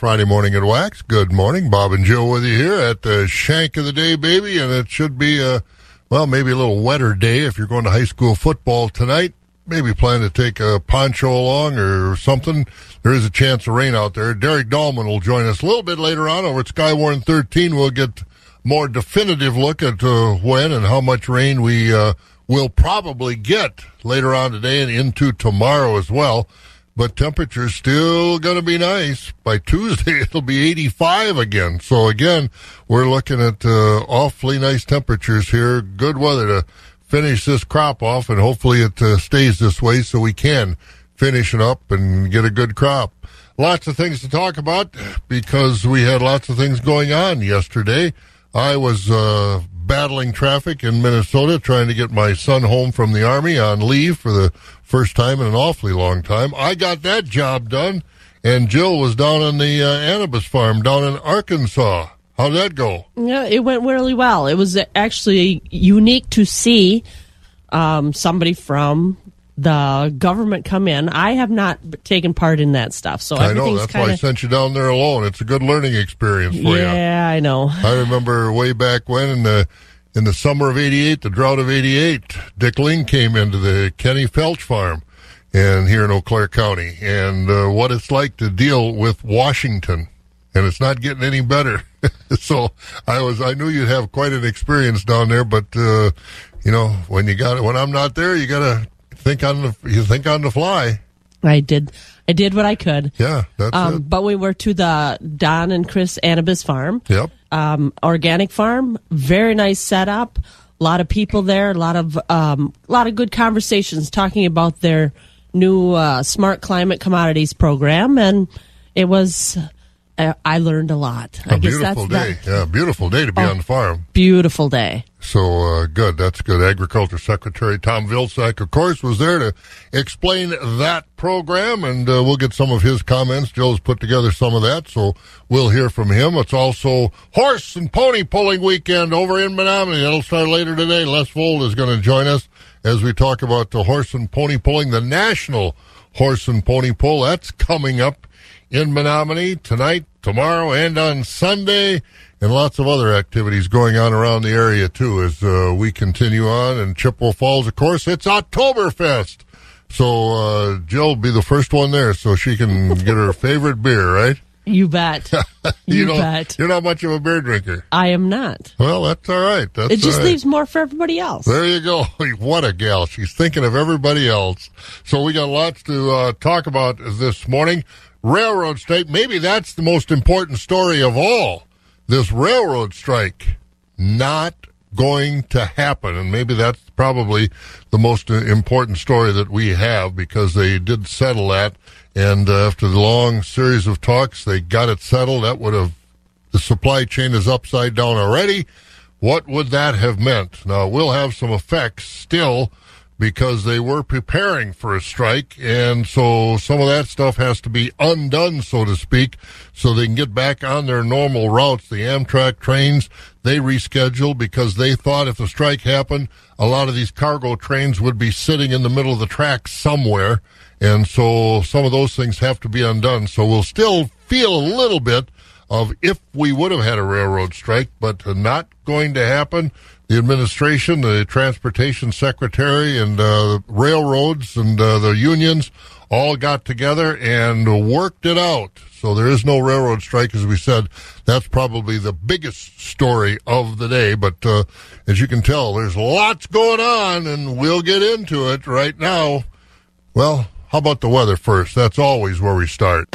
Friday morning at Wax. Good morning. Bob and Joe with you here at the Shank of the Day, baby. And it should be a, well, maybe a little wetter day if you're going to high school football tonight. Maybe plan to take a poncho along or something. There is a chance of rain out there. Derek Dahlman will join us a little bit later on over at Skywarn 13. We'll get more definitive look at uh, when and how much rain we uh, will probably get later on today and into tomorrow as well but temperature's still going to be nice. By Tuesday, it'll be 85 again. So again, we're looking at uh, awfully nice temperatures here. Good weather to finish this crop off, and hopefully it uh, stays this way so we can finish it up and get a good crop. Lots of things to talk about because we had lots of things going on yesterday. I was uh, battling traffic in Minnesota, trying to get my son home from the Army on leave for the first time in an awfully long time. I got that job done, and Jill was down on the uh, Anibas farm down in Arkansaw. How'd that go? Yeah, it went really well. It was actually unique to see um, somebody from the government come in. I have not taken part in that stuff, so I know that's kinda... why I sent you down there alone. It's a good learning experience for yeah, you. Yeah, I know. I remember way back when in the in the summer of '88, the drought of '88, Dick Lyng came into the Kenny Felch farm, and here in Eau Claire County, and uh, what it's like to deal with Washington, and it's not getting any better. so I was I knew you'd have quite an experience down there, but. Uh, you know, when you got it, when I'm not there, you got to think on the you think on the fly. I did. I did what I could. Yeah, that's um. But we were to the Don and Chris Anibas farm. Yep. Um, organic farm. Very nice setup. A lot of people there. A lot of um, a lot of good conversations talking about their new uh, smart climate commodities program, and it was I learned a lot. A I guess beautiful day. That. Yeah, beautiful day to be oh, on the farm. Beautiful day. So uh, good. That's good. Agriculture Secretary Tom Vilsack, of course, was there to explain that program, and uh, we'll get some of his comments. Joe's put together some of that, so we'll hear from him. It's also horse and pony pulling weekend over in Menomonie. That'll start later today. Les Vold is going to join us as we talk about the horse and pony pulling, the national horse and pony pull. That's coming up in Menomonie tonight, tomorrow, and on Sunday, and lots of other activities going on around the area too as uh, we continue on. And Chippewa Falls, of course, it's Oktoberfest. So uh, Jill will be the first one there, so she can get her favorite beer, right? You bet. you, you bet. You're not much of a beer drinker. I am not. Well, that's all right. That's it just right. leaves more for everybody else. There you go. What a gal. She's thinking of everybody else. So we got lots to uh, talk about this morning railroad strike. Maybe that's the most important story of all. This railroad strike not going to happen. And maybe that's probably the most important story that we have because they did settle that. And uh, after the long series of talks, they got it settled. That would have, the supply chain is upside down already. what would that have meant? Now, we'll have some effects still because they were preparing for a strike, and so some of that stuff has to be undone, so to speak, so they can get back on their normal routes. The Amtrak trains, they rescheduled because they thought if the strike happened, a lot of these cargo trains would be sitting in the middle of the track somewhere, and so some of those things have to be undone. So we'll still feel a little bit of if we would have had a railroad strike, but not going to happen the administration, the transportation secretary, and uh, railroads and uh, the unions all got together and worked it out. So there is no railroad strike, as we said. That's probably the biggest story of the day. But uh, as you can tell, there's lots going on, and we'll get into it right now. Well, how about the weather first? That's always where we start.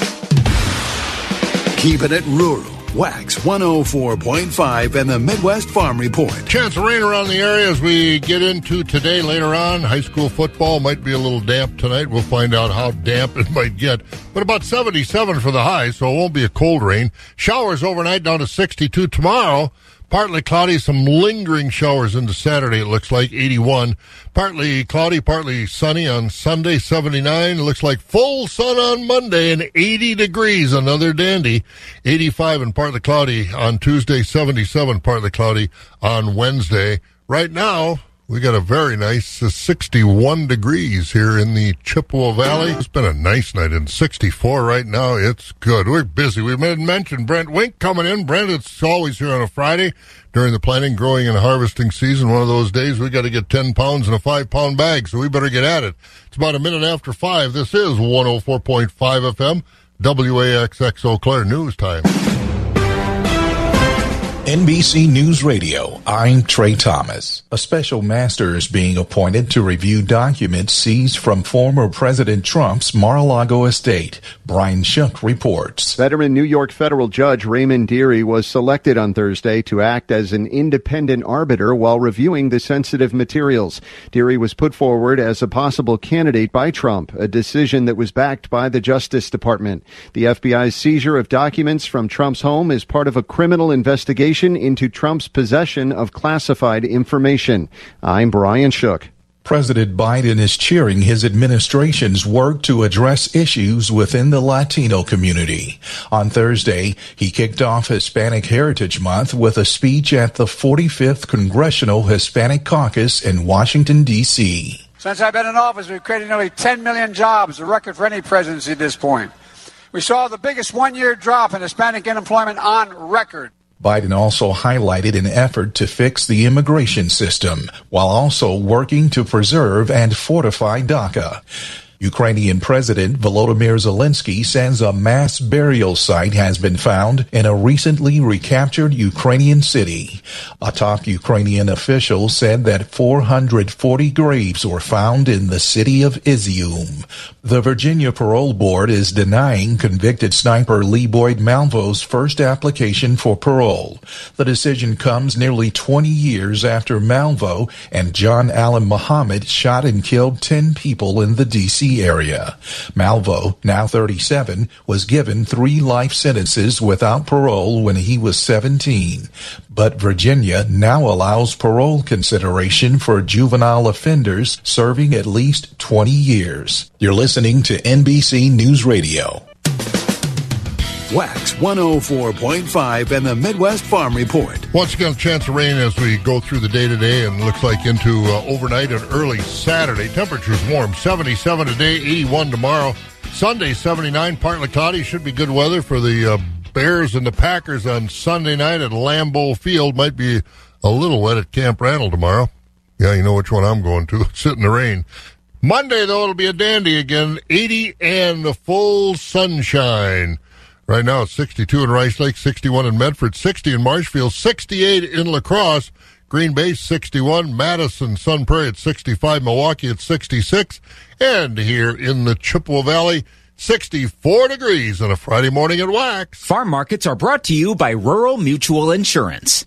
Keeping it rural Wax 104.5 and the Midwest Farm Report. Chance of rain around the area as we get into today later on. High school football might be a little damp tonight. We'll find out how damp it might get. But about 77 for the high, so it won't be a cold rain. Showers overnight down to 62 tomorrow. Partly cloudy, some lingering showers into Saturday, it looks like 81. Partly cloudy, partly sunny on Sunday, 79. It looks like full sun on Monday and 80 degrees, another dandy. 85 and partly cloudy on Tuesday, 77, partly cloudy on Wednesday. Right now, we got a very nice uh, 61 degrees here in the Chippewa Valley. It's been a nice night in 64 right now. It's good. We're busy. We mentioned Brent Wink coming in. Brent, it's always here on a Friday during the planting, growing, and harvesting season. One of those days we got to get 10 pounds in a five pound bag, so we better get at it. It's about a minute after five. This is 104.5 FM, WAXX Eau Claire News Time. NBC News Radio, I'm Trey Thomas. A special master is being appointed to review documents seized from former President Trump's Mar-a-Lago estate. Brian Shook reports. Veteran New York federal judge Raymond Dearie was selected on Thursday to act as an independent arbiter while reviewing the sensitive materials. Dearie was put forward as a possible candidate by Trump, a decision that was backed by the Justice Department. The FBI's seizure of documents from Trump's home is part of a criminal investigation investigation into Trump's possession of classified information. I'm Brian Shook. President Biden is cheering his administration's work to address issues within the Latino community. On Thursday, he kicked off Hispanic Heritage Month with a speech at the 45th Congressional Hispanic Caucus in Washington, D.C. Since I've been in office, we've created nearly 10 million jobs, a record for any presidency at this point. We saw the biggest one year drop in Hispanic unemployment on record. Biden also highlighted an effort to fix the immigration system while also working to preserve and fortify DACA. Ukrainian President Volodymyr Zelensky says a mass burial site has been found in a recently recaptured Ukrainian city. A top Ukrainian official said that 440 graves were found in the city of Izium. The Virginia Parole Board is denying convicted sniper Lee Boyd Malvo's first application for parole. The decision comes nearly 20 years after Malvo and John Allen Muhammad shot and killed 10 people in the D.C area. Malvo, now 37, was given three life sentences without parole when he was 17. But Virginia now allows parole consideration for juvenile offenders serving at least 20 years. You're listening to NBC News Radio. Wax 104.5 and the Midwest Farm Report. Once again, a chance of rain as we go through the day today and looks like into uh, overnight and early Saturday. Temperatures warm, 77 today, 81 tomorrow. Sunday, 79, partly cloudy. Should be good weather for the uh, Bears and the Packers on Sunday night at Lambeau Field. Might be a little wet at Camp Randall tomorrow. Yeah, you know which one I'm going to. Sit in the rain. Monday, though, it'll be a dandy again. 80 and the full sunshine. Right now it's 62 in Rice Lake, 61 in Medford, 60 in Marshfield, 68 in La Crosse, Green Bay 61, Madison, Sun Prairie at 65, Milwaukee at 66, and here in the Chippewa Valley, 64 degrees on a Friday morning at Wax. Farm markets are brought to you by Rural Mutual Insurance.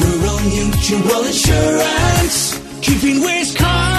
Rural Mutual Insurance keeping Wisconsin strong.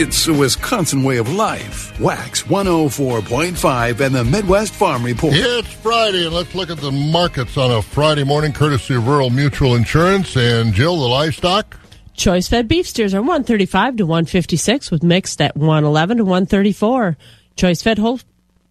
It's a Wisconsin way of life. Wax 104.5 and the Midwest Farm Report. It's Friday, and let's look at the markets on a Friday morning, courtesy of Rural Mutual Insurance. And Jill, the livestock? Choice fed beef steers are 135 to 156 with mixed at 111 to 134. Choice fed whole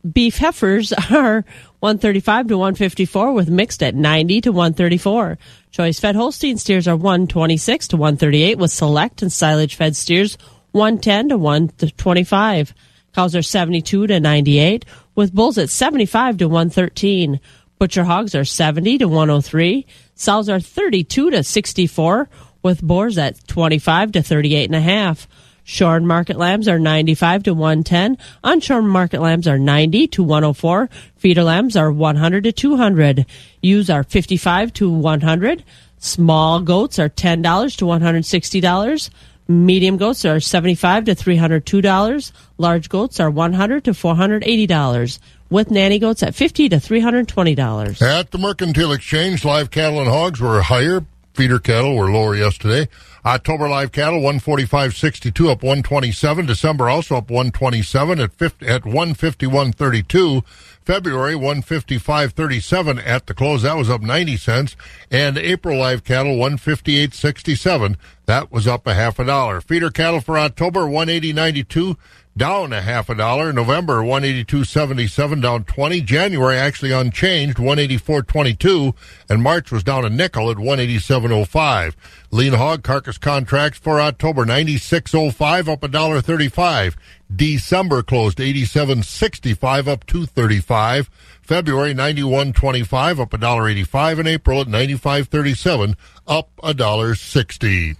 beef heifers are 135 to 154 with mixed at 90 to 134. Choice fed Holstein steers are 126 to 138 with select and silage fed steers 110 to 125. Cows are 72 to 98 with bulls at 75 to 113. Butcher hogs are 70 to 103. Sows are 32 to 64 with boars at 25 to 38 and a half. Shorn market lambs are 95 to 110. Unshorn market lambs are 90 to 104. Feeder lambs are 100 to 200. Ewes are 55 to 100. Small goats are $10 to $160. Medium goats are 75 to $302. Large goats are 100 to $480. With nanny goats at 50 to $320. At the Mercantile Exchange, live cattle and hogs were higher. Feeder cattle were lower yesterday. October live cattle 145.62 up 127. December also up 127 at 50, at 151.32. February 155.37 at the close. That was up 90 cents. And April live cattle 158.67. That was up a half a dollar. Feeder cattle for October 180.92 down a half a dollar. November 182.77 down 20. January actually unchanged 184.22 and March was down a nickel at 187.05. Lean hog carcass contracts for October 96.05 up a dollar 35. December closed 87.65 up 235. February 91.25 up a dollar 85 and April at 95.37 up a dollar 60.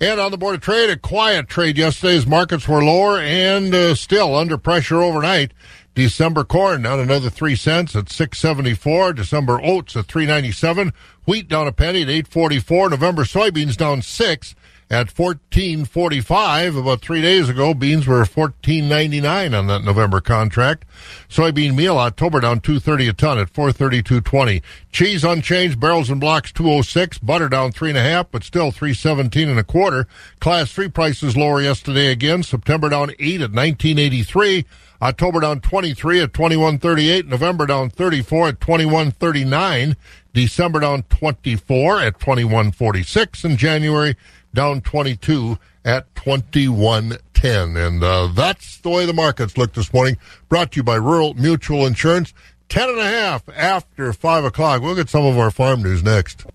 And on the board of trade, a quiet trade yesterday as markets were lower and uh, still under pressure overnight. December corn down another three cents at six seventy four. December oats at three ninety seven. Wheat down a penny at eight forty four. November soybeans down six at fourteen forty five. About three days ago, beans were fourteen ninety nine on that November contract. Soybean meal October down two thirty a ton at four thirty two twenty. Cheese unchanged, barrels and blocks two oh six. Butter down three and a half, but still three seventeen and a quarter. Class three prices lower yesterday again. September down eight at nineteen eighty three. October down 23 at 21.38. November down 34 at 21.39. December down 24 at 21.46. And January down 22 at 21.10. And uh, that's the way the markets look this morning. Brought to you by Rural Mutual Insurance. Ten and a half after 5 o'clock. We'll get some of our farm news next.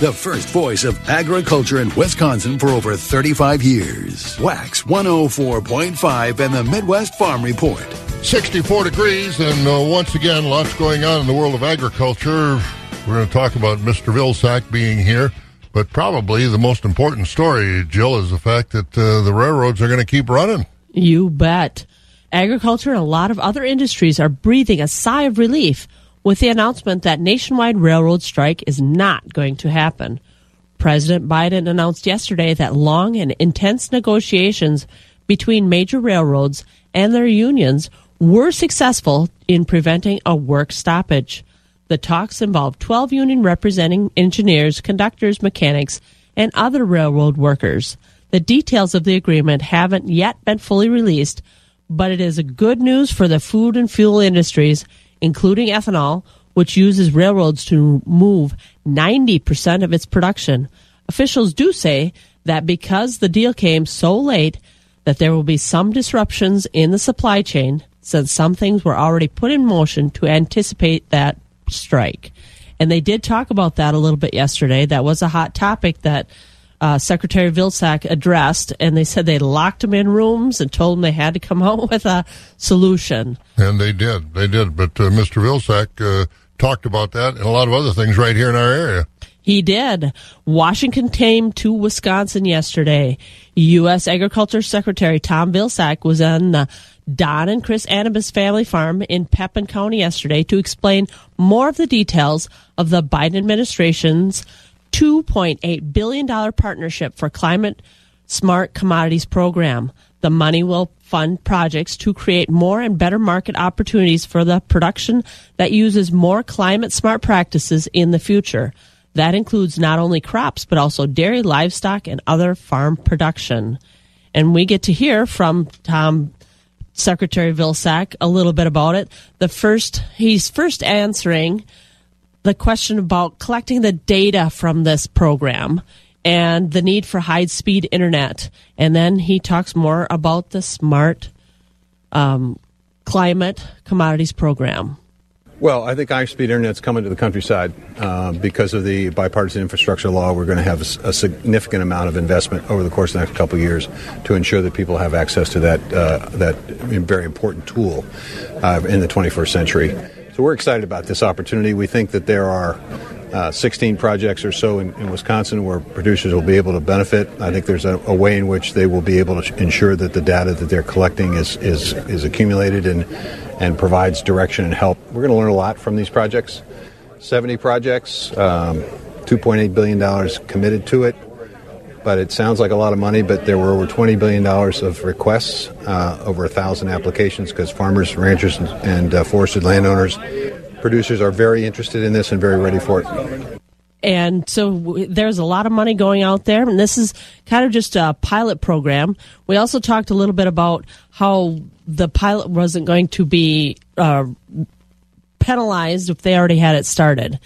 The first voice of agriculture in Wisconsin for over 35 years. Wax 104.5 and the Midwest Farm Report. 64 degrees, and uh, once again, lots going on in the world of agriculture. We're going to talk about Mr. Vilsack being here, but probably the most important story, Jill, is the fact that uh, the railroads are going to keep running. You bet. Agriculture and a lot of other industries are breathing a sigh of relief with the announcement that nationwide railroad strike is not going to happen. President Biden announced yesterday that long and intense negotiations between major railroads and their unions were successful in preventing a work stoppage. The talks involved 12 union representing engineers, conductors, mechanics, and other railroad workers. The details of the agreement haven't yet been fully released, but it is good news for the food and fuel industries including ethanol, which uses railroads to move 90% of its production. Officials do say that because the deal came so late, that there will be some disruptions in the supply chain since some things were already put in motion to anticipate that strike. And they did talk about that a little bit yesterday. That was a hot topic that uh, Secretary Vilsack addressed, and they said they locked them in rooms and told them they had to come out with a solution. And they did. They did. But uh, Mr. Vilsack uh, talked about that and a lot of other things right here in our area. He did. Washington came to Wisconsin yesterday. U.S. Agriculture Secretary Tom Vilsack was on the Don and Chris Anibas family farm in Pepin County yesterday to explain more of the details of the Biden administration's $2.8 billion partnership for climate smart commodities program. The money will fund projects to create more and better market opportunities for the production that uses more climate smart practices in the future. That includes not only crops, but also dairy, livestock, and other farm production. And we get to hear from Tom Secretary Vilsack a little bit about it. The first, he's first answering the question about collecting the data from this program and the need for high speed internet. And then he talks more about the smart um, climate commodities program. Well, I think high-speed internet's coming to the countryside uh, because of the bipartisan infrastructure law. We're going to have a, a, significant amount of investment over the course of the next couple of years to ensure that people have access to that uh, that very important tool uh, in the 21st century. So we're excited about this opportunity. We think that there are uh, 16 projects or so in, in, Wisconsin where producers will be able to benefit. I think there's a, a, way in which they will be able to ensure that the data that they're collecting is, is, is accumulated and, and provides direction and help. We're going to learn a lot from these projects. 70 projects, um, $2.8 billion committed to it. But it sounds like a lot of money, but there were over $20 billion of requests, uh, over 1,000 applications because farmers, ranchers, and, and uh, forested landowners producers are very interested in this and very ready for it. And so there's a lot of money going out there, and this is kind of just a pilot program. We also talked a little bit about how the pilot wasn't going to be uh, penalized if they already had it started.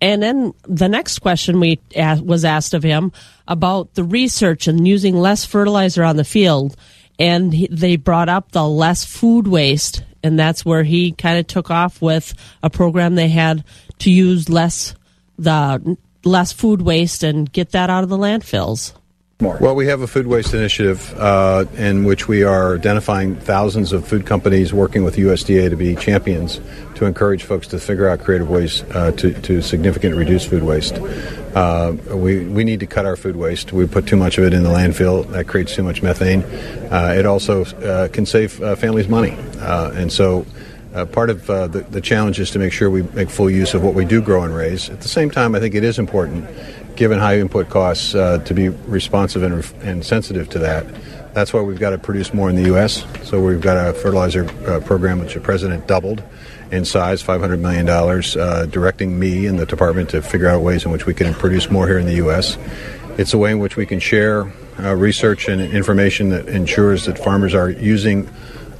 And then the next question we asked, was asked of him about the research and using less fertilizer on the field, and he, they brought up the less food waste and that's where he kind of took off with a program they had to use less the less food waste and get that out of the landfills. Well, we have a food waste initiative uh, in which we are identifying thousands of food companies working with USDA to be champions to encourage folks to figure out creative ways uh, to, to significantly reduce food waste. Uh, we, we need to cut our food waste. We put too much of it in the landfill. That creates too much methane. Uh, it also uh, can save uh, families money. and so part of the, the challenge is to make sure we make full use of what we do grow and raise. At the same time, I think it is important given high input costs, uh, to be responsive and, and, sensitive to that. That's why we've got to produce more in the U.S. So we've got a fertilizer uh, program which the president doubled in size, $500 million, uh, directing me and the department to figure out ways in which we can produce more here in the U.S. It's a way in which we can share uh, research and information that ensures that farmers are using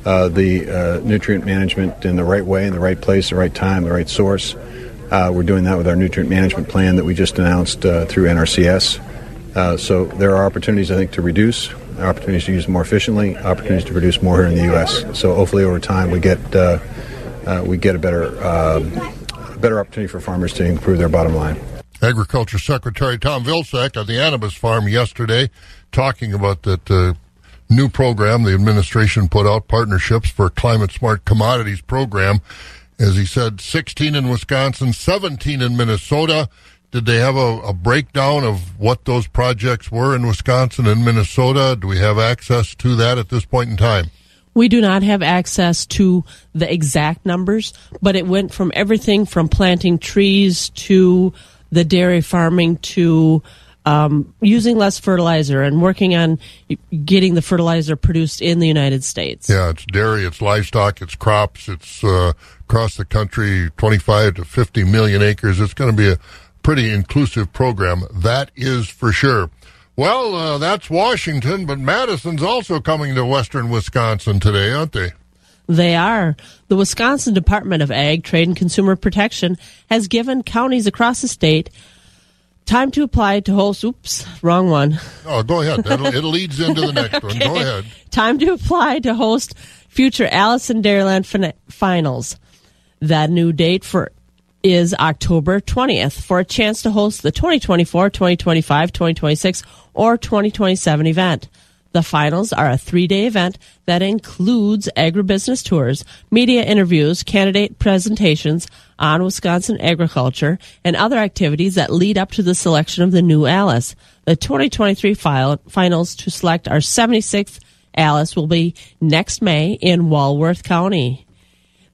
uh, the uh, nutrient management in the right way, in the right place, the right time, the right source. Uh, we're doing that with our nutrient management plan that we just announced uh, through NRCS. Uh, so there are opportunities, I think, to reduce, opportunities to use more efficiently, opportunities to produce more here in the U.S. So hopefully, over time, we get uh, uh, we get a better um, better opportunity for farmers to improve their bottom line. Agriculture Secretary Tom Vilsack at the Anibas Farm yesterday, talking about that uh, new program the administration put out, Partnerships for Climate Smart Commodities program as he said, 16 in Wisconsin, 17 in Minnesota. Did they have a, a, breakdown of what those projects were in Wisconsin and Minnesota? Do we have access to that at this point in time? We do not have access to the exact numbers, but it went from everything from planting trees to the dairy farming to um, using less fertilizer and working on getting the fertilizer produced in the United States. Yeah, it's dairy, it's livestock, it's crops, it's uh, across the country, 25 to 50 million acres. It's going to be a pretty inclusive program. That is for sure. Well, uh, that's Washington, but Madison's also coming to western Wisconsin today, aren't they? They are. The Wisconsin Department of Ag, Trade, and Consumer Protection has given counties across the state Time to apply to host. Oops, wrong one. Oh, go ahead. It leads into the next okay. one. Go ahead. Time to apply to host future Alice in Dairyland fin- finals. That new date for is October 20th for a chance to host the 2024, 2025, 2026, or 2027 event. The finals are a three day event that includes agribusiness tours, media interviews, candidate presentations on Wisconsin agriculture, and other activities that lead up to the selection of the new Alice. The 2023 file, finals to select our 76th Alice will be next May in Walworth County.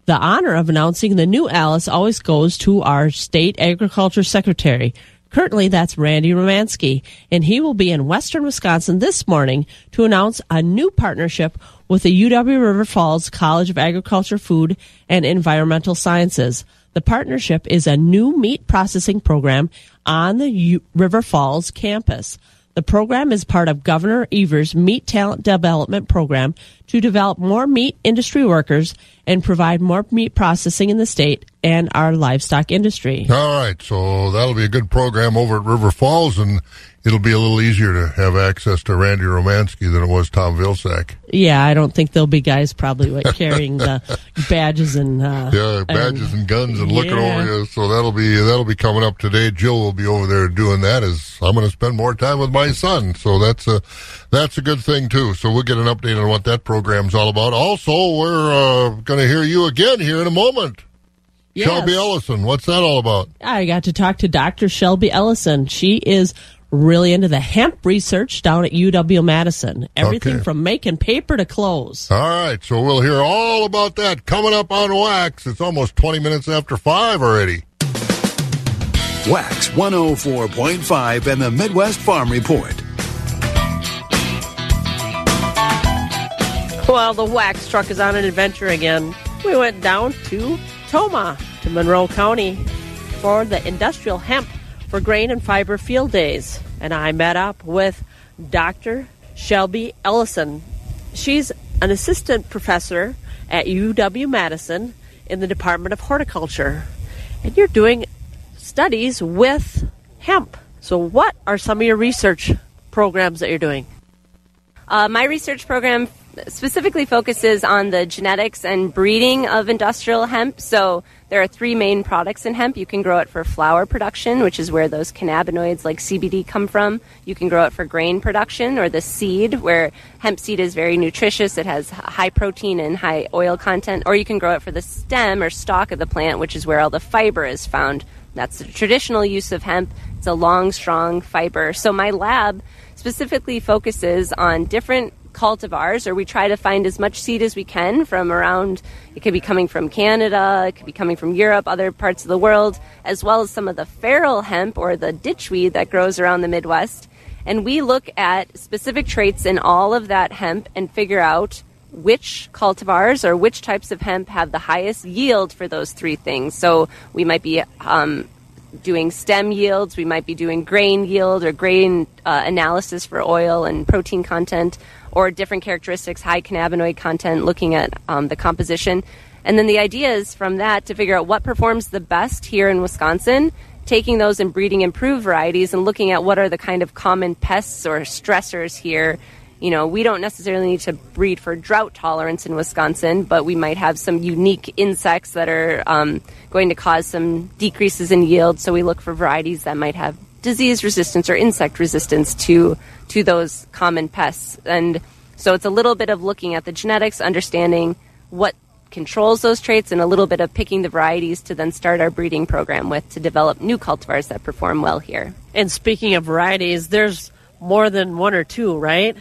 The honor of announcing the new Alice always goes to our state agriculture secretary. Currently, that's Randy Romanski, and he will be in western Wisconsin this morning to announce a new partnership with the UW River Falls College of Agriculture, Food, and Environmental Sciences. The partnership is a new meat processing program on the U- River Falls campus. The program is part of Governor Evers' Meat Talent Development Program to develop more meat industry workers and provide more meat processing in the state and our livestock industry. All right, so that'll be a good program over at River Falls, and it'll be a little easier to have access to Randy Romanski than it was Tom Vilsack. Yeah, I don't think there'll be guys probably like carrying the badges and uh, Yeah, badges and, guns and looking Yeah. over you. So that'll be that'll be coming up today. Jill will be over there doing that. As I'm going to spend more time with my son, so that's a that's a good thing too. So we'll get an update on what that program's all about. Also, we're uh, going to hear you again here in a moment. Yes. Shelby Ellison, what's that all about? I got to talk to Dr. Shelby Ellison. She is really into the hemp research down at UW Madison. Everything Okay. from making paper to clothes. All right, so we'll hear all about that coming up on Wax. It's almost 20 minutes after 5 already. Wax 104.5 and the Midwest Farm Report. Well, the wax truck is on an adventure again. We went down to Tomah, to Monroe County, for the Industrial Hemp for Grain and Fiber Field Days. And I met up with Dr. Shelby Ellison. She's an assistant professor at UW Madison in the Department of Horticulture. And you're doing studies with hemp. So, what are some of your research programs that you're doing? Uh, my research program specifically focuses on the genetics and breeding of industrial hemp. So there are three main products in hemp. You can grow it for flower production, which is where those cannabinoids like CBD come from. You can grow it for grain production or the seed, where hemp seed is very nutritious. It has high protein and high oil content. Or you can grow it for the stem or stalk of the plant, which is where all the fiber is found. That's the traditional use of hemp. It's a long, strong fiber. So my lab specifically focuses on different cultivars, or we try to find as much seed as we can from around. It could be coming from Canada, it could be coming from Europe, other parts of the world, as well as some of the feral hemp or the ditchweed that grows around the Midwest. And we look at specific traits in all of that hemp and figure out which cultivars or which types of hemp have the highest yield for those three things. So we might be um, doing stem yields, we might be doing grain yield or grain uh, analysis for oil and protein content, or different characteristics, high cannabinoid content, looking at um, the composition. And then the idea is from that to figure out what performs the best here in Wisconsin, taking those and breeding improved varieties and looking at what are the kind of common pests or stressors here. You know, we don't necessarily need to breed for drought tolerance in Wisconsin, but we might have some unique insects that are um, going to cause some decreases in yield. So we look for varieties that might have disease resistance or insect resistance to to those common pests. And so it's a little bit of looking at the genetics, understanding what controls those traits, and a little bit of picking the varieties to then start our breeding program with to develop new cultivars that perform well here. And speaking of varieties, there's more than one or two, right?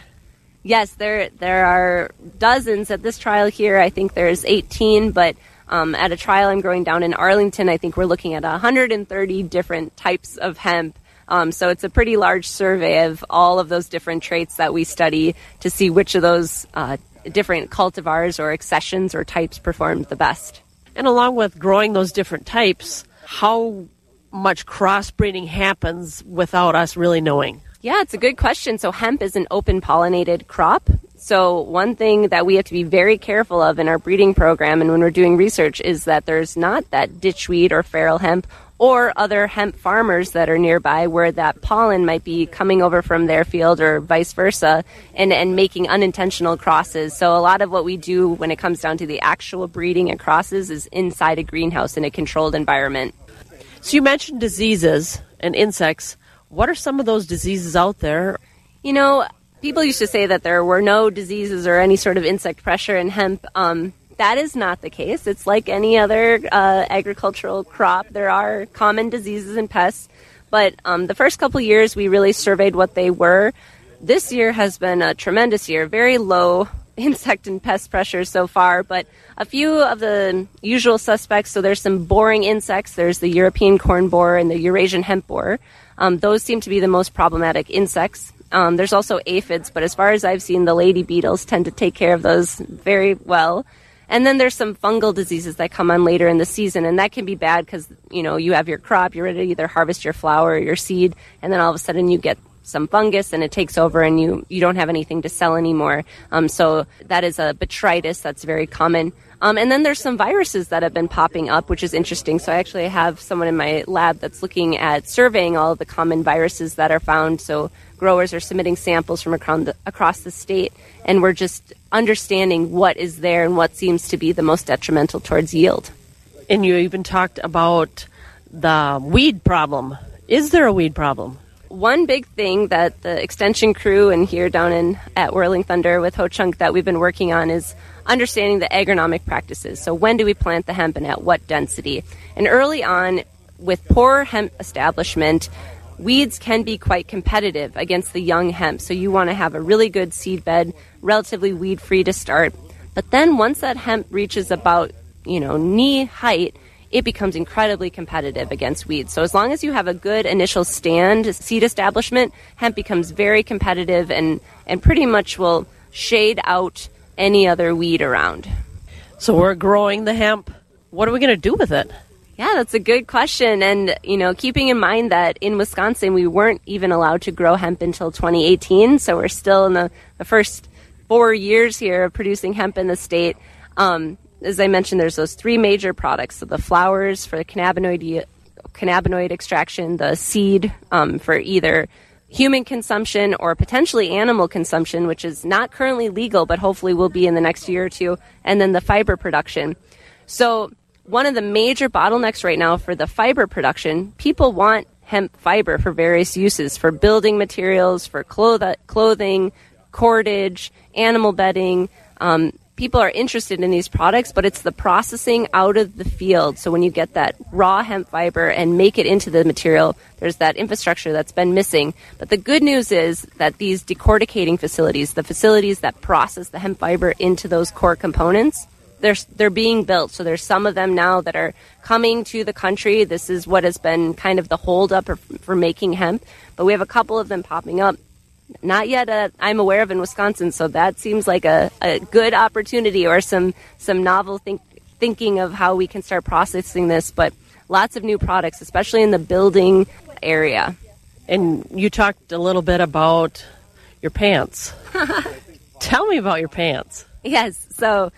Yes, there there are dozens at this trial here. I think there's 18, but um, at a trial I'm growing down in Arlington, I think we're looking at 130 different types of hemp. Um, so it's a pretty large survey of all of those different traits that we study to see which of those uh, different cultivars or accessions or types performed the best. And along with growing those different types, how much crossbreeding happens without us really knowing? Yeah, it's a good question. So, hemp is an open pollinated crop. So, one thing that we have to be very careful of in our breeding program and when we're doing research is that there's not that ditchweed or feral hemp or other hemp farmers that are nearby where that pollen might be coming over from their field or vice versa and, and making unintentional crosses. So, a lot of what we do when it comes down to the actual breeding and crosses is inside a greenhouse in a controlled environment. So you mentioned diseases and insects. What are some of those diseases out there? You know, people used to say that there were no diseases or any sort of insect pressure in hemp. Um, that is not the case. It's like any other uh, agricultural crop. There are common diseases and pests, but um, the first couple years we really surveyed what they were. This year has been a tremendous year, very low insect and pest pressure so far, but a few of the usual suspects. So there's some boring insects. There's the European corn borer and the Eurasian hemp borer. Um, those seem to be the most problematic insects. Um, there's also aphids, but as far as I've seen, the lady beetles tend to take care of those very well. And then there's some fungal diseases that come on later in the season, and that can be bad because you know you have your crop, you're ready to either harvest your flower or your seed, and then all of a sudden you get some fungus and it takes over and you, you don't have anything to sell anymore. Um, so that is a botrytis that's very common. Um, and then there's some viruses that have been popping up, which is interesting. So I actually have someone in my lab that's looking at surveying all of the common viruses that are found. So growers are submitting samples from across the, across the state, and we're just understanding what is there and what seems to be the most detrimental towards yield. And you even talked about the weed problem. Is there a weed problem? One big thing that the extension crew and here down in at Whirling Thunder with Ho Chunk that we've been working on is understanding the agronomic practices. So when do we plant the hemp and at what density? And early on, with poor hemp establishment, weeds can be quite competitive against the young hemp. So you want to have a really good seed bed, relatively weed free to start. But then once that hemp reaches about, you know, knee height, it becomes incredibly competitive against weeds. So as long as you have a good initial stand seed establishment, hemp becomes very competitive and, and pretty much will shade out any other weed around. So we're growing the hemp. What are we going to do with it? Yeah, that's a good question. And, you know, keeping in mind that in Wisconsin, we weren't even allowed to grow hemp until 2018. So we're still in the, the first four years here of producing hemp in the state. Um, as I mentioned, there's those three major products: so the flowers for the cannabinoid cannabinoid extraction, the seed um, for either human consumption or potentially animal consumption, which is not currently legal, but hopefully will be in the next year or two, and then the fiber production. So one of the major bottlenecks right now for the fiber production, people want hemp fiber for various uses, for building materials, for cloth- clothing, cordage, animal bedding. Um, people are interested in these products, but it's the processing out of the field. So when you get that raw hemp fiber and make it into the material, there's that infrastructure that's been missing. But the good news is that these decorticating facilities, the facilities that process the hemp fiber into those core components, they're, they're being built. So there's some of them now that are coming to the country. This is what has been kind of the holdup for, for making hemp. But we have a couple of them popping up not yet uh, I'm aware of in Wisconsin. So that seems like a, a good opportunity or some some novel think, thinking of how we can start processing this. But lots of new products, especially in the building area. And you talked a little bit about your pants. Tell me about your pants. Yes. So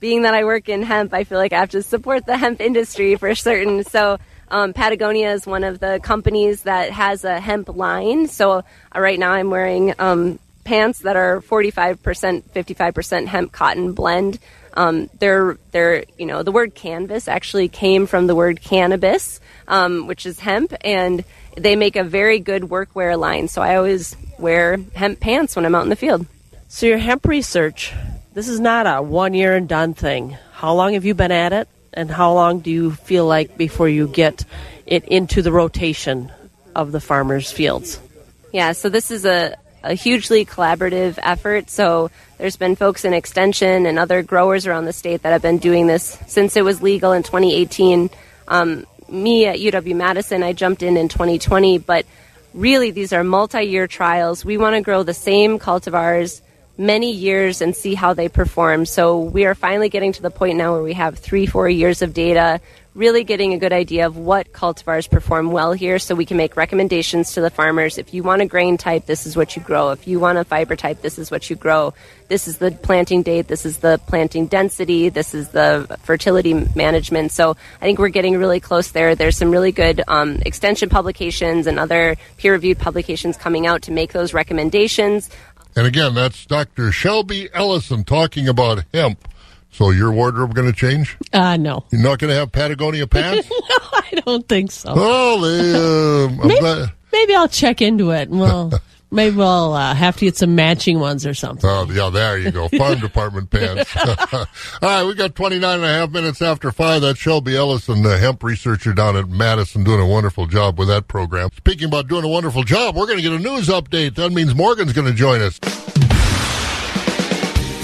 being that I work in hemp, I feel like I have to support the hemp industry for certain. So um, Patagonia is one of the companies that has a hemp line. So uh, right now I'm wearing um, pants that are 45%, 55% hemp cotton blend. Um, they're, they're, you know, the word canvas actually came from the word cannabis, um, which is hemp, and they make a very good workwear line. So I always wear hemp pants when I'm out in the field. So your hemp research, this is not a one year and done thing. How long have you been at it? And how long do you feel like before you get it into the rotation of the farmers' fields? Yeah, so this is a, a hugely collaborative effort. So there's been folks in Extension and other growers around the state that have been doing this since it was legal in 2018. Um, me at UW Madison, I jumped in in 2020, but really these are multi-year trials. We want to grow the same cultivars many years and see how they perform. So we are finally getting to the point now where we have three, four years of data, really getting a good idea of what cultivars perform well here so we can make recommendations to the farmers. If you want a grain type, this is what you grow. If you want a fiber type, this is what you grow. This is the planting date. This is the planting density. This is the fertility management. So I think we're getting really close there. There's some really good um, extension publications and other peer reviewed publications coming out to make those recommendations. And again, that's Dr. Shelby Ellison talking about hemp. So your wardrobe going to change? Uh, no. You're not going to have Patagonia pants? no, I don't think so. They, uh, maybe, maybe, I'll check into it. Well, Maybe we'll uh, have to get some matching ones or something. Oh, yeah, there you go. Farm department pants. All right, we got 29 and a half minutes after 5. That's Shelby Ellison, the hemp researcher down at Madison, doing a wonderful job with that program. Speaking about doing a wonderful job, we're going to get a news update. That means Morgan's going to join us.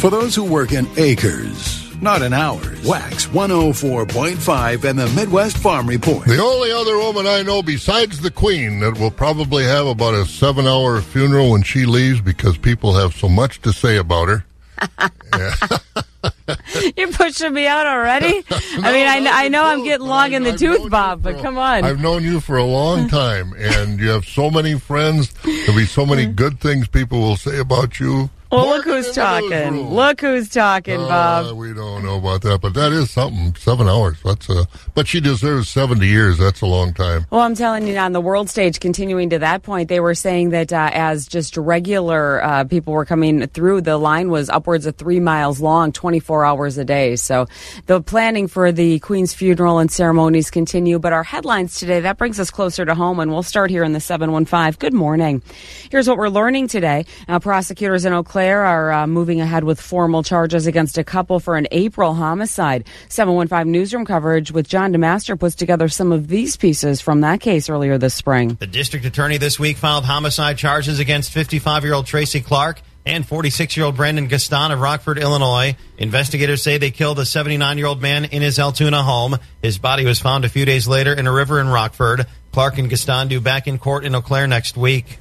For those who work in acres, not in hours, Wax 104.5 and the Midwest Farm Report. The only other woman I know besides the Queen that will probably have about a seven hour funeral when she leaves because people have so much to say about her. You're pushing me out already. I mean, I, I know I'm getting long in the tooth, Bob, but come on. I've known you for a long time, and you have so many friends. There'll be so many mm-hmm. good things people will say about you. Well, look who's talking. Look who's talking, Uh, Bob. we don't know about that, but that is something. Seven hours. That's uh But she deserves seventy years. That's a long time. Well, I'm telling you, on the world stage, continuing to that point, they were saying that uh, as just regular uh, people were coming through, the line was upwards of three miles long, 24 hours a day. So the planning for the Queen's funeral and ceremonies continue. But our headlines today, that brings us closer to home, and we'll start here in the 715. Good morning. Here's what we're learning today. Uh, prosecutors in Eau Claire are uh, moving ahead with formal charges against a couple for an April homicide. 715 newsroom coverage with John DeMaster puts together some of these pieces from that case earlier this spring. The district attorney this week filed homicide charges against 55 year old Tracy Clark and 46 year old Brandon Gaston of Rockford, Illinois. Investigators say they killed a 79 year old man in his Altoona home. His body was found a few days later in a river in Rockford. Clark and Gaston due back in court in Eau Claire next week.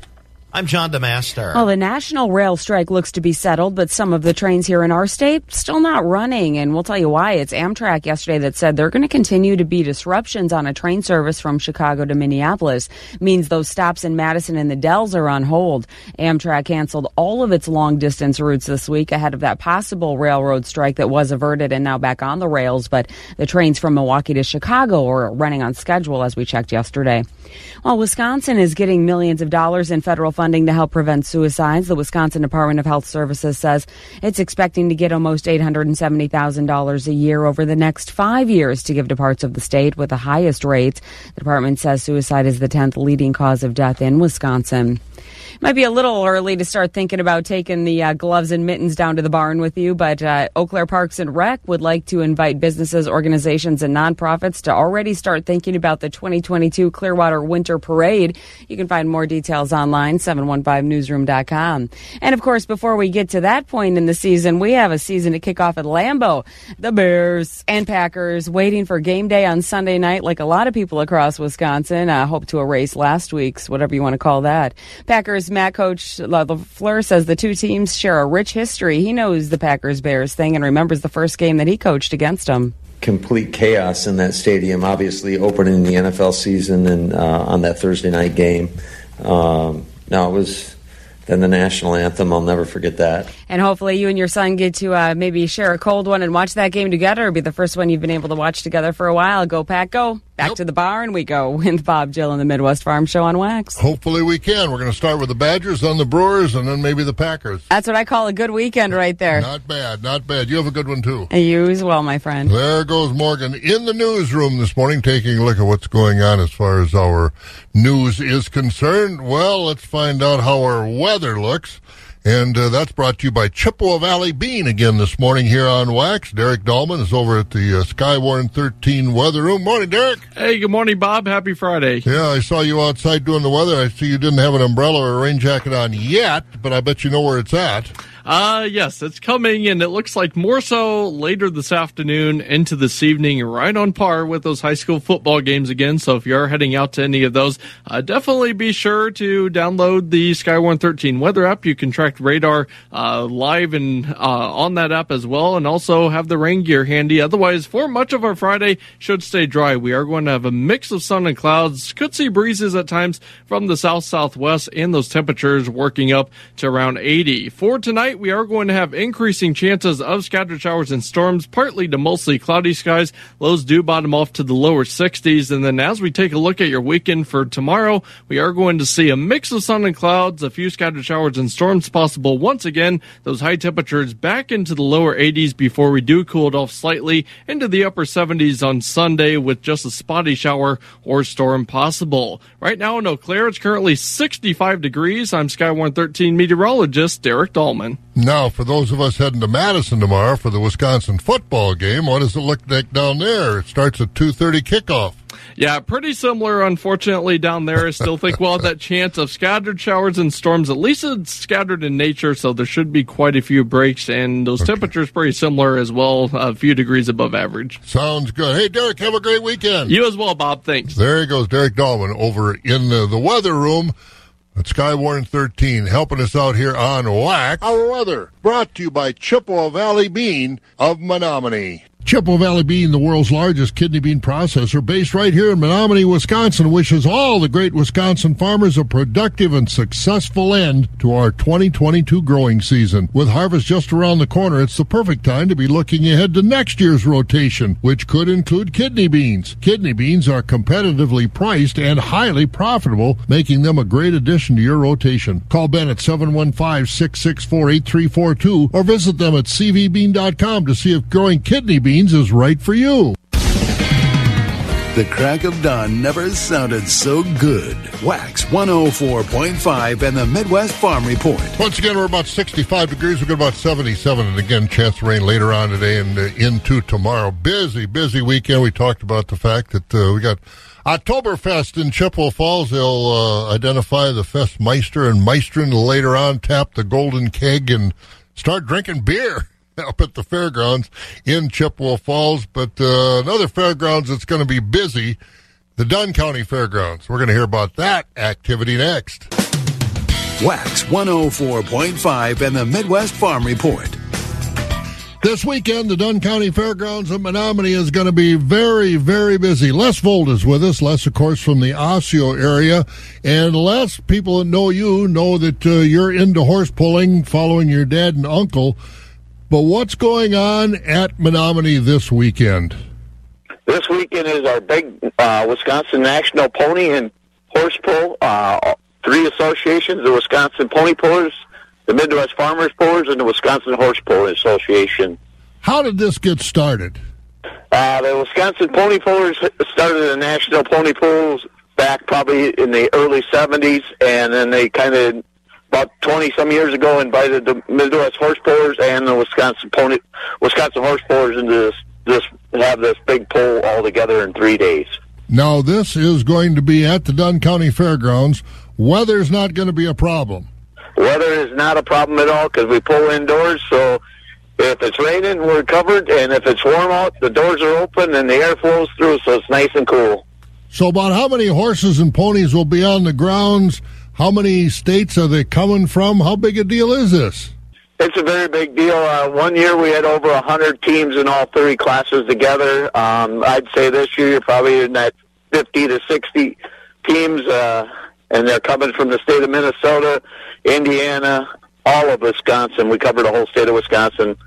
I'm John DeMaster. Well, the national rail strike looks to be settled, but some of the trains here in our state still not running. And we'll tell you why. It's Amtrak yesterday that said they're going to continue to be disruptions on a train service from Chicago to Minneapolis. Means those stops in Madison and the Dells are on hold. Amtrak canceled all of its long distance routes this week ahead of that possible railroad strike that was averted and now back on the rails. But the trains from Milwaukee to Chicago are running on schedule as we checked yesterday. Well, Wisconsin is getting millions of dollars in federal funding to help prevent suicides. The Wisconsin Department of Health Services says it's expecting to get almost $870,000 a year over the next five years to give to parts of the state with the highest rates. The department says suicide is the 10th leading cause of death in Wisconsin. Might be a little early to start thinking about taking the uh, gloves and mittens down to the barn with you, but uh, Eau Claire Parks and Rec would like to invite businesses, organizations, and nonprofits to already start thinking about the 2022 Clearwater Winter Parade. You can find more details online, 715newsroom.com. And of course, before we get to that point in the season, we have a season to kick off at Lambeau. The Bears and Packers waiting for game day on Sunday night, like a lot of people across Wisconsin. Uh, hope to erase last week's, whatever you want to call that. Packers Matt coach LaFleur says the two teams share a rich history. He knows the Packers Bears thing and remembers the first game that he coached against them. Complete chaos in that stadium, obviously opening the NFL season and uh, on that Thursday night game. Um, no, it was then the national anthem. I'll never forget that. And hopefully, you and your son get to uh, maybe share a cold one and watch that game together. It'll be the first one you've been able to watch together for a while. Go, Pack, go. Back to the barn we go with Bob Jill and the Midwest Farm Show on Wax. Hopefully we can. We're going to start with the Badgers, then the Brewers, and then maybe the Packers. That's what I call a good weekend right there. Not bad, not bad. You have a good one too. And you as well, my friend. There goes Morgan in the newsroom this morning, taking a look at what's going on as far as our news is concerned. Well, let's find out how our weather looks. And uh, that's brought to you by Chippewa Valley Bean again this morning here on Wax. Derek Dahlman is over at the uh, Skywarn 13 weather room. Morning, Derek. Hey, good morning, Bob. Happy Friday. Yeah, I saw you outside doing the weather. I see you didn't have an umbrella or a rain jacket on yet, but I bet you know where it's at. Uh, yes, it's coming, and it looks like more so later this afternoon into this evening, right on par with those high school football games again. So if you are heading out to any of those, uh, definitely be sure to download the Sky 113 weather app. You can track radar uh, live and uh, on that app as well, and also have the rain gear handy. Otherwise, for much of our Friday, should stay dry. We are going to have a mix of sun and clouds. Could see breezes at times from the south southwest, and those temperatures working up to around 80. For tonight, tonight we are going to have increasing chances of scattered showers and storms, partly to mostly cloudy skies. Lows do bottom off to the lower 60s. And then as we take a look at your weekend for tomorrow, we are going to see a mix of sun and clouds, a few scattered showers and storms possible once again. Those high temperatures back into the lower 80s before we do cool it off slightly into the upper 70s on Sunday with just a spotty shower or storm possible. Right now in Eau Claire, it's currently 65 degrees. I'm Skywarn 13 meteorologist Derek Dahlman. Now, for those of us heading to Madison tomorrow for the Wisconsin football game, what does it look like down there? It starts at 2.30 kickoff. Yeah, pretty similar, unfortunately, down there. I still think we'll have that chance of scattered showers and storms. At least it's scattered in nature, so there should be quite a few breaks, and those okay. temperatures pretty similar as well, a few degrees above average. Sounds good. Hey, Derek, have a great weekend. You as well, Bob. Thanks. There he goes, Derek Dahlman, over in the, the weather room at Skywarn 13, helping us out here on Wax. Our weather brought to you by Chippewa Valley Bean of Menomonie. Chippewa Valley Bean, the world's largest kidney bean processor, based right here in Menomonie, Wisconsin, wishes all the great Wisconsin farmers a productive and successful end to our 2022 growing season. With harvest just around the corner, it's the perfect time to be looking ahead to next year's rotation, which could include kidney beans. Kidney beans are competitively priced and highly profitable, making them a great addition to your rotation. Call Ben at 715-664-8342 or visit them at cvbean.com to see if growing kidney beans beans is right for you. The crack of dawn never sounded so good. Wax 104.5 and the Midwest Farm Report. Once again, we're about 65 degrees. We've got about 77, and again, chance of rain later on today and uh, into tomorrow. Busy, busy weekend. We talked about the fact that uh, we got Oktoberfest in Chippewa Falls. They'll uh, identify the Festmeister and Meistrin later on, tap the golden keg, and start drinking beer. up at the fairgrounds in Chippewa Falls. But uh, another fairgrounds that's going to be busy, the Dunn County Fairgrounds. We're going to hear about that activity next. Wax 104.5 and the Midwest Farm Report. This weekend, the Dunn County Fairgrounds of Menomonie is going to be very, very busy. Les Vold is with us. Les, of course, from the Osseo area. And Les, people that know you know that uh, you're into horse pulling following your dad and uncle. But what's going on at Menomonie this weekend? This weekend is our big uh, Wisconsin National Pony and Horse Pull. Uh, three associations: the Wisconsin Pony Pullers, the Midwest Farmers Pullers, and the Wisconsin Horse Pulling Association. How did this get started? Uh, the Wisconsin Pony Pullers started the National Pony Pulls back probably in the early 70s, and then they kind of about 20 some years ago invited the Midwest horse pullers and the Wisconsin pony Wisconsin horse pullers into this this have this big pull all together in 3 days. Now this is going to be at the Dunn County Fairgrounds. Weather's not going to be a problem. Weather is not a problem at all because we pull indoors, so if it's raining, we're covered, and if it's warm out, the doors are open and the air flows through, so it's nice and cool. So, about how many horses and ponies will be on the grounds how many states are they coming from? How big a deal is this? It's a very big deal. Uh, one year we had over 100 teams in all three classes together. Um, I'd say this year you're probably in that 50 to 60 teams, uh, and they're coming from the state of Minnesota, Indiana, all of Wisconsin. We cover the whole state of Wisconsin, and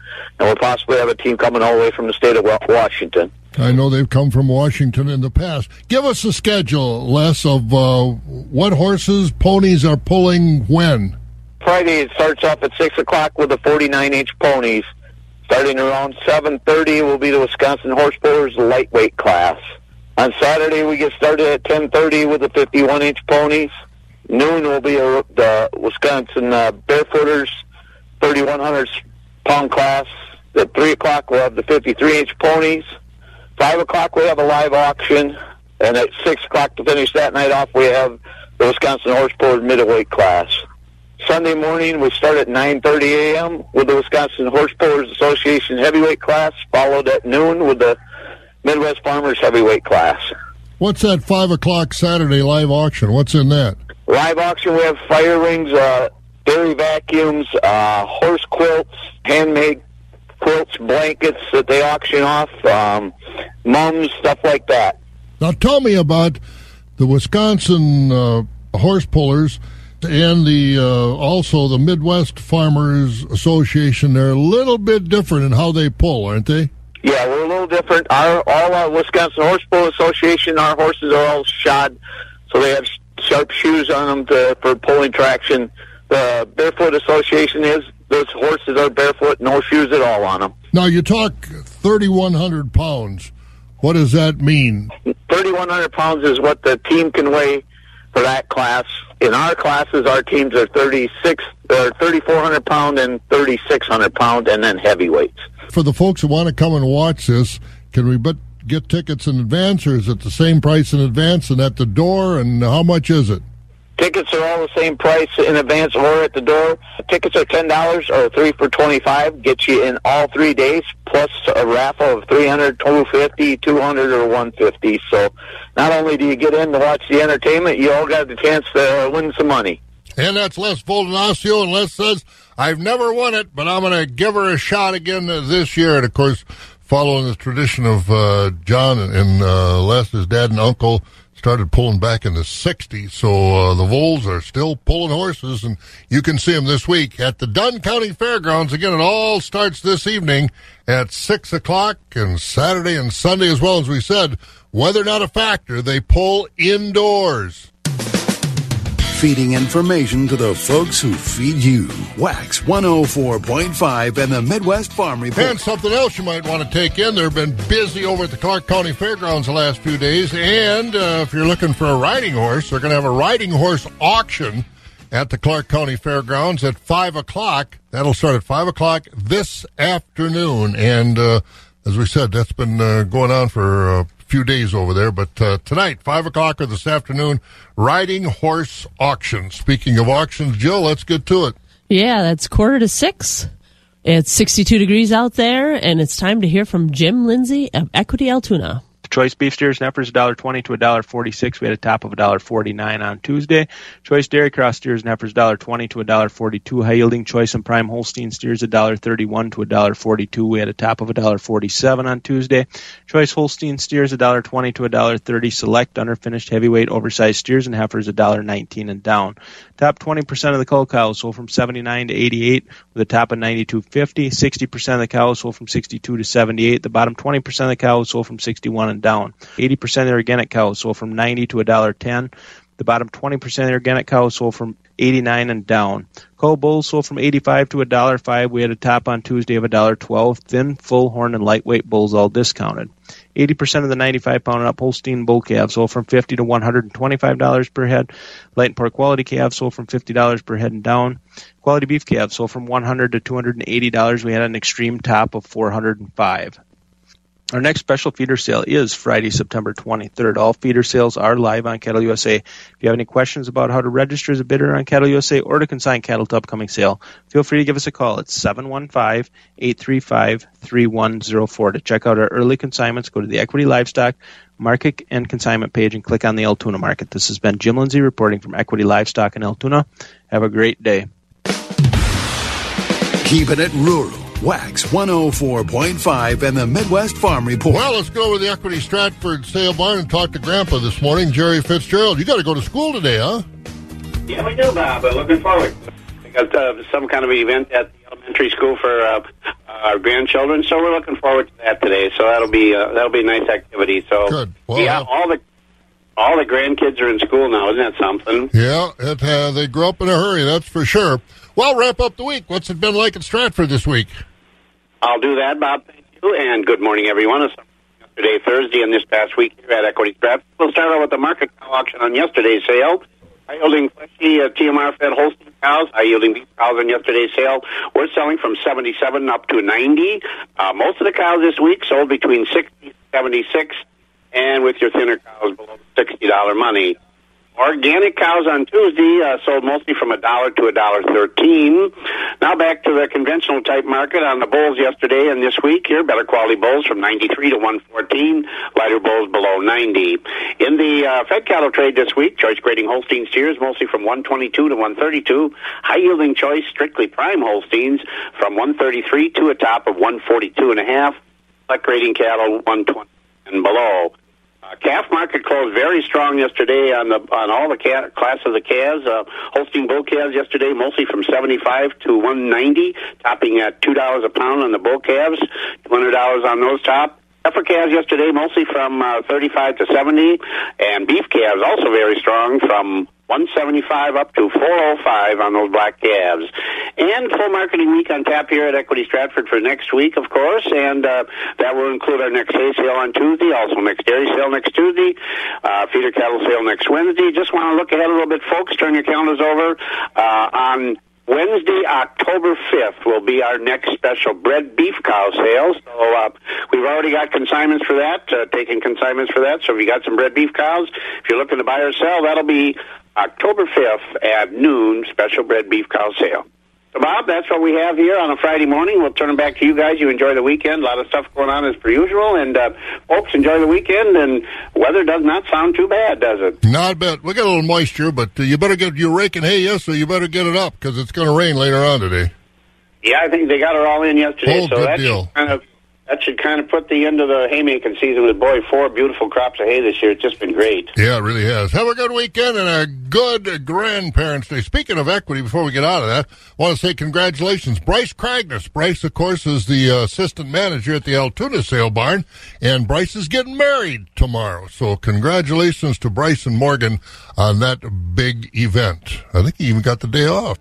we'll possibly have a team coming all the way from the state of Washington. I know they've come from Washington in the past. Give us a schedule, Les, of uh, what horses, ponies are pulling when. Friday it starts off at six o'clock with the 49-inch ponies. Starting around 7:30 will be the Wisconsin Horse Pullers lightweight class. On Saturday we get started at 10:30 with the 51-inch ponies. Noon will be a, the Wisconsin uh, Barefooters 3100 pound class. At three o'clock we'll have the 53-inch ponies. Five o'clock we have a live auction, and at six o'clock to finish that night off we have the Wisconsin Horse middleweight class. Sunday morning we start at 9:30 a.m. with the Wisconsin Horse Pullers Association heavyweight class, followed at noon with the Midwest Farmers heavyweight class. What's that five o'clock Saturday live auction? What's in that? Live auction we have fire rings, uh, dairy vacuums, uh, horse quilts, handmade quilts, blankets that they auction off, um, mums, stuff like that. Now, tell me about the Wisconsin uh, horse pullers. and the uh, also the Midwest Farmers Association. They're a little bit different in how they pull, aren't they? Yeah, we're a little different. Our all our Wisconsin Horse Pull Association, our horses are all shod, so they have sharp shoes on them to, for pulling traction. The Barefoot Association is those horses are barefoot, no shoes at all on them. Now you talk 3,100 pounds. What does that mean? 3,100 pounds is what the team can weigh for that class. In our classes, our teams are 36, uh, or 3,400 pound and 3,600 pound, and then heavyweights. For the folks who want to come and watch this, can we but get tickets in advance, or is it the same price in advance and at the door? And how much is it? Tickets are all the same price in advance or at the door. Tickets are ten dollars or three for twenty five. Gets you in all three days plus a raffle of 300, 250, 200, or one fifty. So not only do you get in to watch the entertainment, you all got the chance to win some money. And that's Les Voldenasio, and Les says, I've never won it, but I'm going to give her a shot again this year. And of course, following the tradition of uh, John and uh, Les's dad and uncle, started pulling back in the 60s. So uh, the Volds are still pulling horses, and you can see them this week at the Dunn County Fairgrounds. Again, it all starts this evening at 6 o'clock, and Saturday and Sunday, as well as we said, weather not a factor. They pull indoors feeding information to the folks who feed you. Wax 104.5 and the Midwest Farm Report. And something else you might want to take in. They've been busy over at the Clark County Fairgrounds the last few days. And uh, if you're looking for a riding horse, they're going to have a riding horse auction at the Clark County Fairgrounds at 5 o'clock. That'll start at 5 o'clock this afternoon. And uh, as we said, that's been uh, going on for uh, few days over there. But uh, tonight, 5 o'clock or this afternoon, riding horse auction. Speaking of auctions, Jill, let's get to it. Yeah, that's quarter to six. It's 62 degrees out there, and it's time to hear from Jim Lindsay of Equity Altoona. Choice beef steers and heifers $1.20 to $1.46. We had a top of $1.49 on Tuesday. Choice dairy cross steers and heifers $1.20 to $1.42. High yielding choice and prime Holstein steers $1.31 to $1.42. We had a top of $1.47 on Tuesday. Choice Holstein steers $1.20 to $1.30. Select underfinished heavyweight oversized steers and heifers $1.19 and down. Top 20% of the cull cows sold from 79 to 88 with a top of 92.50. 60% of the cows sold from 62 to 78. The bottom 20% of the cows sold from 61 down. 80% of the organic cows sold from 90 to $1.10. The bottom 20% of the organic cows sold from 89 and down. Cow bulls sold from 85 to $1.05. We had a top on Tuesday of $1.12. Thin, full horn, and lightweight bulls all discounted. 80% of the 95 pound and up Holstein bull calves sold from 50 to $125 per head. Light and poor quality calves sold from $50 per head and down. Quality beef calves sold from $100 to $280. We had an extreme top of 405. Our next special feeder sale is Friday, September 23rd. All feeder sales are live on Cattle USA. If you have any questions about how to register as a bidder on Cattle USA or to consign cattle to upcoming sale, feel free to give us a call at 715-835-3104. To check out our early consignments, go to the Equity Livestock Market and Consignment page and click on the Altoona Market. This has been Jim Lindsay reporting from Equity Livestock in Altoona. Have a great day. Keeping it rural. Wax 104.5 and the Midwest Farm Report. Well, let's go over the Equity Stratford sale barn and talk to Grandpa this morning, Jerry Fitzgerald. You got to go to school today, huh? Yeah, we do, Bob. But looking forward. We got uh, some kind of event at the elementary school for uh, our grandchildren, so we're looking forward to that today. So that'll be uh, that'll be a nice activity. So Good. Well, yeah, uh, all the all the grandkids are in school now. Isn't that something? Yeah, it, uh, they grew up in a hurry, that's for sure. Well, wrap up the week. What's it been like in Stratford this week? I'll do that, Bob. Thank you. And good morning, everyone. It's yesterday, Thursday, and this past week here at Equity Stratford. We'll start out with the market cow auction on yesterday's sale. High yielding fleshy uh, TMR fed Holstein cows, high yielding beef cows on yesterday's sale. We're selling from 77 up to 90. Uh, most of the cows this week sold between 60 and 76, and with your thinner cows below $60 money. Organic cows on Tuesday uh, sold mostly from a dollar to a dollar thirteen. Now back to the conventional type market on the bulls yesterday and this week. Here, better quality bulls from ninety three to one fourteen. Lighter bulls below ninety. In the uh, fed cattle trade this week, choice grading Holstein steers mostly from one twenty two to one thirty two. High yielding choice strictly prime Holsteins from one thirty three to a top of one forty two and a half. Select grading cattle one twenty and below. Uh, calf market closed very strong yesterday on the on all the ca- class of calves. Uh, Holstein bull calves yesterday mostly from seventy five to one ninety, topping at two dollars a pound on the bull calves, two hundred dollars on those top. Heifer calves yesterday mostly from uh, 35 to 70, and beef calves also very strong from 175 up to 405 on those black calves. And full marketing week on tap here at Equity Stratford for next week, of course, and uh, that will include our next hay sale on Tuesday, also next dairy sale next Tuesday, uh, feeder cattle sale next Wednesday. Just want to look ahead a little bit, folks. Turn your calendars over uh, on Wednesday, October 5th will be our next special bred beef cow sale. So uh, we've already got consignments for that, uh, taking consignments for that. So if you got some bred beef cows, if you're looking to buy or sell, that'll be October 5th at noon, special bred beef cow sale. Bob, that's what we have here on a Friday morning. We'll turn it back to you guys. You enjoy the weekend. A lot of stuff going on as per usual. And, uh, folks, enjoy the weekend. And weather does not sound too bad, does it? Not bad. We got a little moisture, but uh, you better get you're raking hay, yes, so you better get it up because it's going to rain later on today. Yeah, I think they got it all in yesterday. Oh, so good that deal. kind of that should kind of put the end of the haymaking season with boy four beautiful crops of hay this year. It's just been great. Yeah, it really has. Have a good weekend and a good Grandparents' Day. Speaking of equity, before we get out of that, I want to say congratulations, Bryce Cragness. Bryce, of course, is the uh, assistant manager at the Altoona Sale Barn, and Bryce is getting married tomorrow. So congratulations to Bryce and Morgan on that big event. I think he even got the day off.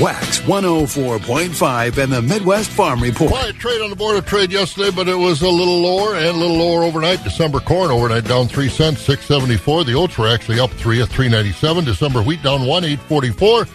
Wax 104.5 and the Midwest Farm Report. Quiet trade on the Board of Trade yesterday, but it was a little lower and a little lower overnight. December corn overnight down three cents, six seventy four. The oats were actually up three at three ninety seven. December wheat down one eight forty four.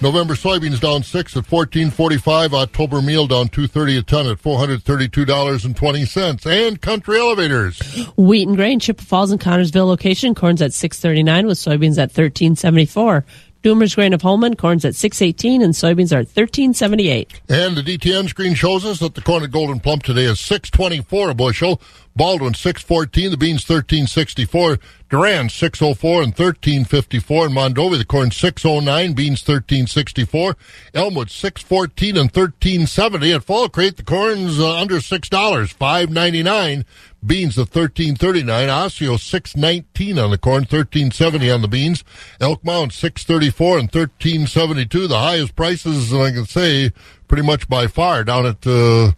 November soybeans down six at fourteen forty five. October meal down two thirty a ton at four hundred thirty two dollars and twenty cents. And country elevators. Wheat and grain, Chippewa Falls and Connorsville location, corn's at 639 with soybeans at 1374. Doomer's grain of Holmen, corn's at 618 and soybeans are at 1378. And the DTN screen shows us that the corn at Gold'n Plump today is six twenty four a bushel. Baldwin six fourteen, the beans thirteen sixty four, Durand six oh four and thirteen fifty four, and Mondovi the corn six oh nine, beans thirteen sixty four, Elmwood six fourteen and thirteen seventy. At Fall Creek the corn's uh, under six dollars, five ninety nine. Beans at thirteen thirty nine. Osseo six nineteen on the corn, thirteen seventy on the beans. Elk Mound six thirty four and thirteen seventy two. The highest prices I can say pretty much by far down at uh,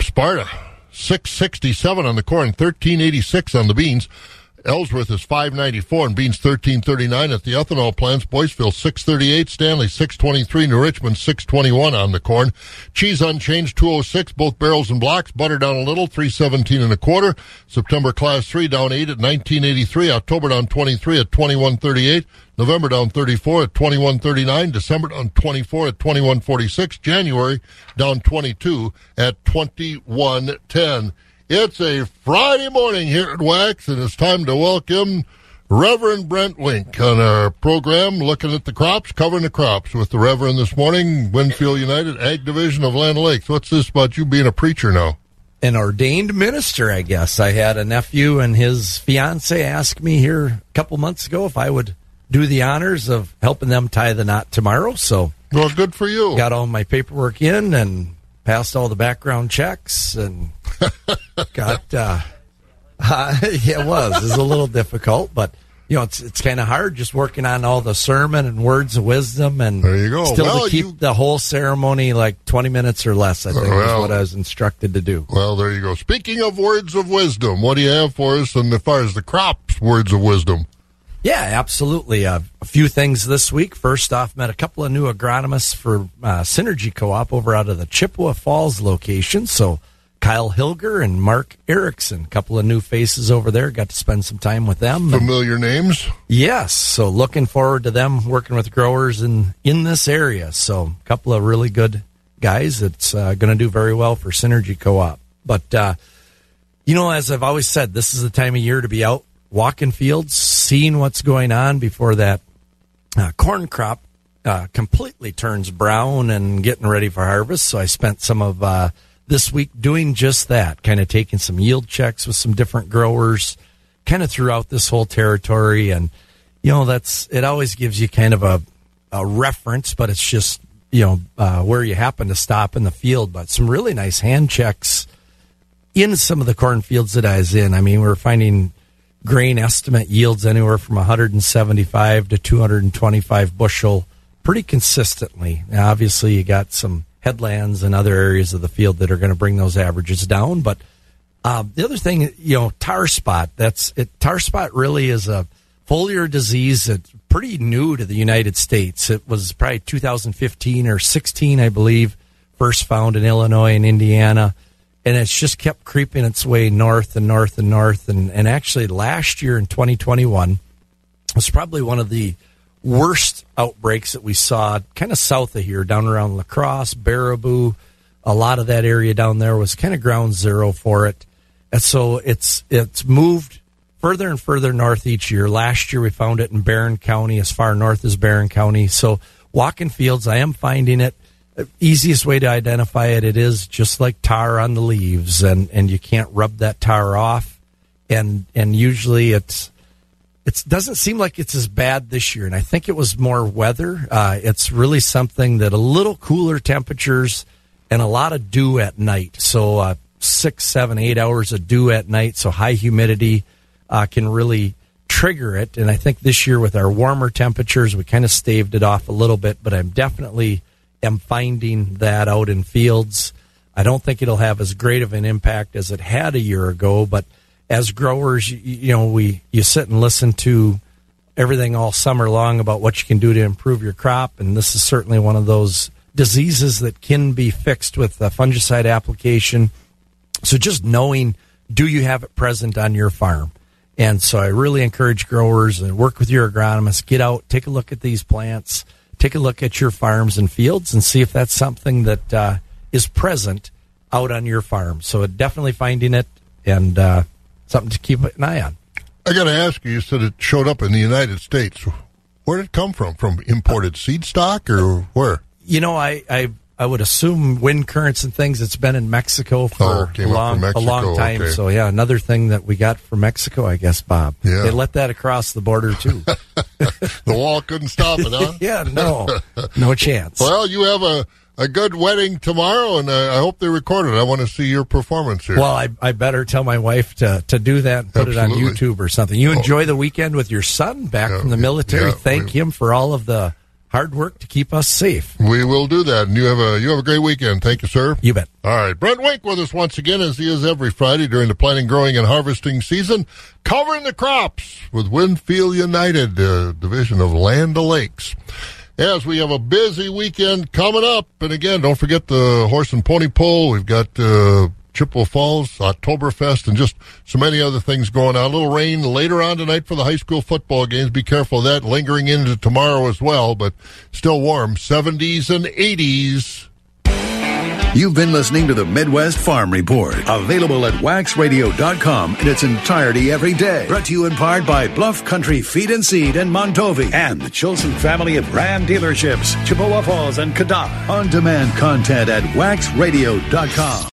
Sparta. 667 on the corn, 1386 on the beans. Ellsworth is 594 and beans 1339 at the ethanol plants. Boyceville 638, Stanley 623, New Richmond 621 on the corn. Cheese unchanged 206, both barrels and blocks. Butter down a little 317 and a quarter. September class 3 down 8 at 1983. October down 23 at 2138. November down 34 at 2139. December down 24 at 2146. January down 22 at 2110. It's a Friday morning here at Wax, and it's time to welcome Reverend Brent Wink on our program, looking at the crops, covering the crops with the Reverend this morning, Winfield United Ag Division of Land O'Lakes. What's this about you being a preacher now? An ordained minister, I guess. I had a nephew and his fiance ask me here a couple months ago if I would do the honors of helping them tie the knot tomorrow. So, well, good for you. Got all my paperwork in and passed all the background checks and got uh, uh yeah, it was. It was a little difficult, but you know, it's it's kind of hard just working on all the sermon and words of wisdom and there you go. still well, to keep you... the whole ceremony like 20 minutes or less, I think well, is what I was instructed to do. Well, there you go. Speaking of words of wisdom, what do you have for us and as far as the crops words of wisdom? Yeah, absolutely. Uh, a few things this week. First off, met a couple of new agronomists for uh, Synergy Co-op over out of the Chippewa Falls location. So Kyle Hilger and Mark Erickson, a couple of new faces over there. Got to spend some time with them. Familiar names? Yes. So looking forward to them working with growers in in this area. So a couple of really good guys. It's uh, going to do very well for Synergy Co-op. But uh, you know, as I've always said, this is the time of year to be out walking fields, seeing what's going on before that uh, corn crop uh, completely turns brown and getting ready for harvest. So I spent some of uh, this week doing just that, kind of taking some yield checks with some different growers, kind of throughout this whole territory. And, you know, that's, it always gives you kind of a, a reference, but it's just, you know, uh, where you happen to stop in the field. But some really nice hand checks in some of the cornfields that I was in, I mean, we're finding grain estimate yields anywhere from 175 to 225 bushel pretty consistently. Now, obviously, you got some headlands and other areas of the field that are going to bring those averages down. But uh, the other thing, you know, tar spot. That's it, tar spot really is a foliar disease that's pretty new to the United States. It was probably 2015 or 16, I believe, first found in Illinois and Indiana. And it's just kept creeping its way north and north and north. And, and actually, last year in 2021 was probably one of the worst outbreaks that we saw kind of south of here, down around La Crosse, Baraboo. A lot of that area down there was kind of ground zero for it. And so it's it's moved further and further north each year. Last year we found it in Barron County, as far north as Barron County. So walking fields, I am finding it. Easiest way to identify it, it is just like tar on the leaves, and, and you can't rub that tar off. And and usually it's it doesn't seem like it's as bad this year, and I think it was more weather. Uh, it's really something that a little cooler temperatures and a lot of dew at night. So uh, six, seven, eight hours of dew at night, so high humidity uh, can really trigger it. And I think this year with our warmer temperatures, we kind of staved it off a little bit. But I'm definitely am finding that out in fields. I don't think it'll have as great of an impact as it had a year ago, but as growers, you, know, we you sit and listen to everything all summer long about what you can do to improve your crop, and this is certainly one of those diseases that can be fixed with a fungicide application. So just knowing, do you have it present on your farm? And so I really encourage growers and work with your agronomist. Get out, take a look at these plants, take a look at your farms and fields, and see if that's something that uh, is present out on your farm. So definitely finding it and uh, something to keep an eye on. I got to ask you. You said it showed up in the United States. Where did it come from? From imported seed stock or where? You know, I, I I would assume wind currents and things. It's been in Mexico for oh, a long Mexico. a long time. Okay. So yeah, another thing that we got from Mexico, I guess, Bob. Yeah. They let that across the border too. the wall couldn't stop it, huh? yeah, no, no chance. Well, you have a, a good wedding tomorrow, and uh, I hope they record it. I want to see your performance here. Well, I, I better tell my wife to, to do that and put Absolutely. it on YouTube or something. You enjoy the weekend with your son back Yeah, from the military. yeah, Thank him for all of the hard work to keep us safe. We will do that, and you have a you have a great weekend. Thank you, sir. You bet. All right, Brent Wink with us once again, as he is every Friday during the planting, growing, and harvesting season, covering the crops with Winfield United, uh, division of Land O'Lakes. Yes, we have a busy weekend coming up, and again, don't forget the horse and pony pull. We've got uh, Chippewa Falls, Oktoberfest, and just so many other things going on. A little rain later on tonight for the high school football games. Be careful of that lingering into tomorrow as well, but still warm. 70s and 80s. You've been listening to the Midwest Farm Report, available at waxradio.com in its entirety every day. Brought to you in part by Bluff Country Feed and Seed in Mondovi and the Chilson family of Ram dealerships, Chippewa Falls and Cadott. On demand content at waxradio.com.